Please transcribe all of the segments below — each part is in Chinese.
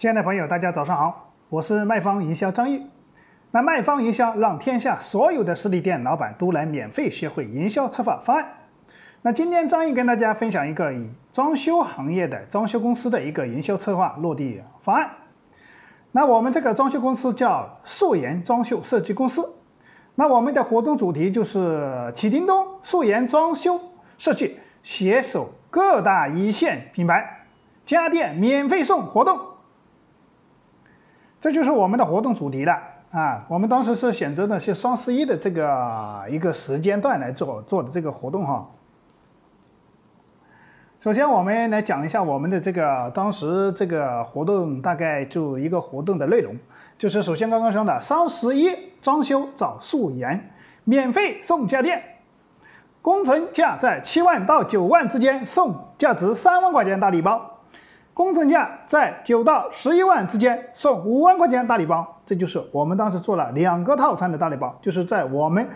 亲爱的朋友，大家早上好，我是卖方营销张毅。那卖方营销让天下所有的实体店老板都来免费学会营销策划方案。那今天张毅跟大家分享一个以装修行业的装修公司的一个营销策划落地方案。那我们这个装修公司叫素颜装修设计公司。那我们的活动主题就是启叮咚素颜装修设计，携手各大一线品牌家电免费送活动。这就是我们的活动主题了啊！我们当时是选择的是双十一的这个一个时间段来做做的这个活动哈。首先，我们来讲一下我们的这个当时这个活动大概就一个活动的内容，就是首先刚刚说的双十一装修找素颜，免费送家电，工程价在七万到九万之间送价值三万块钱大礼包，工程价在九到十一万之间送五万块钱大礼包。这就是我们当时做了两个套餐的大礼包，就是在我们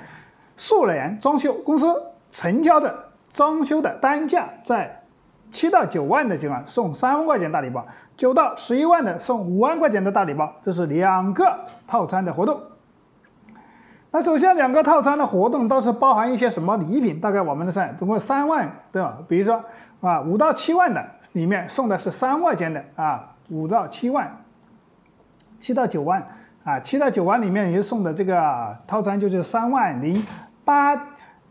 素联装修公司成交的装修的单价在。七到九万的情况送三万块钱大礼包，九到十一万的送五万块钱的大礼包，这是两个套餐的活动。那首先两个套餐的活动都是包含一些什么礼品？大概我们的三总共三万对吧？比如说啊五到七万的里面送的是三块钱的啊五到七万，七到九万啊七到九万里面也送的这个套餐就是三万零八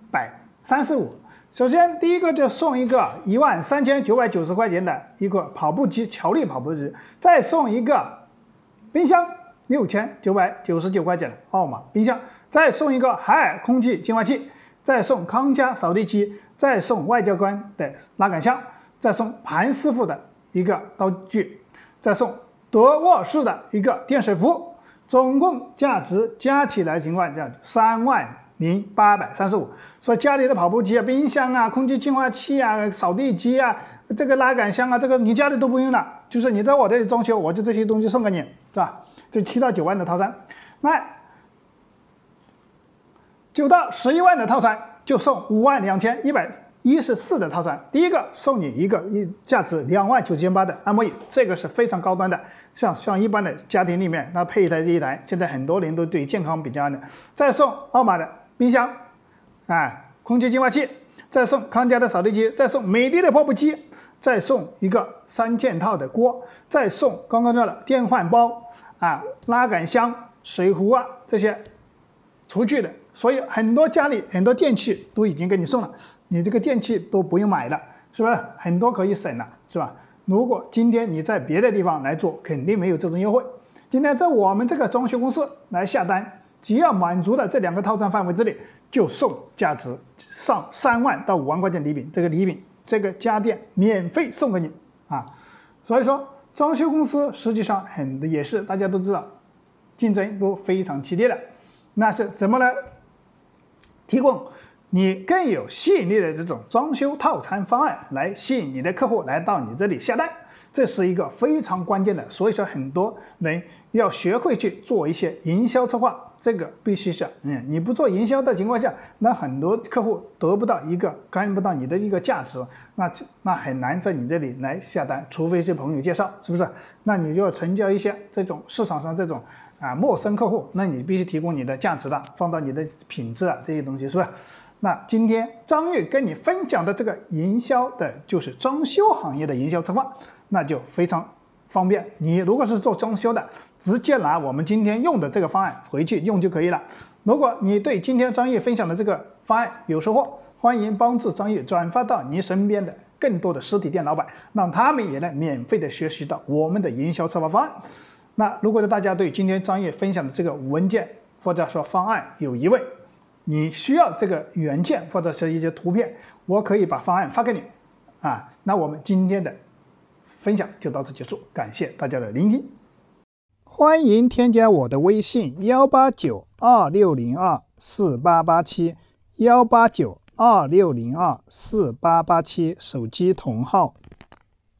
百三十五。首先，第一个就送一个一万三千九百九十块钱的一个跑步机，乔力跑步机，再送一个冰箱六千九百九十九块钱的奥马冰箱，再送一个海尔空气净化器，再送康佳扫地机，再送外交官的拉杆箱，再送盘师傅的一个刀具，再送德沃士的一个电水壶，总共价值加起来情况下三万。零八百三十五，说家里的跑步机啊、冰箱啊、空气净化器啊、扫地机啊、这个拉杆箱啊，这个你家里都不用了，就是你在我这里装修，我就这些东西送给你，是吧？这七到九万的套餐，那九到十一万的套餐就送五万两千一百一十四的套餐。第一个送你一个一价值两万九千八的按摩椅，这个是非常高端的，像像一般的家庭里面，那配一台这一台，现在很多人都对健康比较的，再送奥马的。冰箱，啊，空气净化器，再送康佳的扫地机，再送美的的泡布机，再送一个三件套的锅，再送刚刚说的电饭煲，啊，拉杆箱、水壶啊这些厨具的，所以很多家里很多电器都已经给你送了，你这个电器都不用买了，是不是？很多可以省了，是吧？如果今天你在别的地方来做，肯定没有这种优惠。今天在我们这个装修公司来下单。只要满足了这两个套餐范围之内，就送价值上三万到五万块钱礼品。这个礼品，这个家电免费送给你啊！所以说，装修公司实际上很也是大家都知道，竞争都非常激烈的。那是怎么来提供你更有吸引力的这种装修套餐方案，来吸引你的客户来到你这里下单？这是一个非常关键的。所以说，很多人要学会去做一些营销策划。这个必须是，嗯，你不做营销的情况下，那很多客户得不到一个看不到你的一个价值，那就那很难在你这里来下单，除非是朋友介绍，是不是？那你就要成交一些这种市场上这种啊陌生客户，那你必须提供你的价值的，放到你的品质啊这些东西，是不是？那今天张玉跟你分享的这个营销的就是装修行业的营销策划，那就非常。方便你如果是做装修的，直接拿我们今天用的这个方案回去用就可以了。如果你对今天张毅分享的这个方案有收获，欢迎帮助张毅转发到你身边的更多的实体店老板，让他们也能免费的学习到我们的营销策划方案。那如果大家对今天张毅分享的这个文件或者说方案有疑问，你需要这个原件或者是一些图片，我可以把方案发给你。啊，那我们今天的。分享就到此结束，感谢大家的聆听。欢迎添加我的微信：幺八九二六零二四八八七，幺八九二六零二四八八七，手机同号。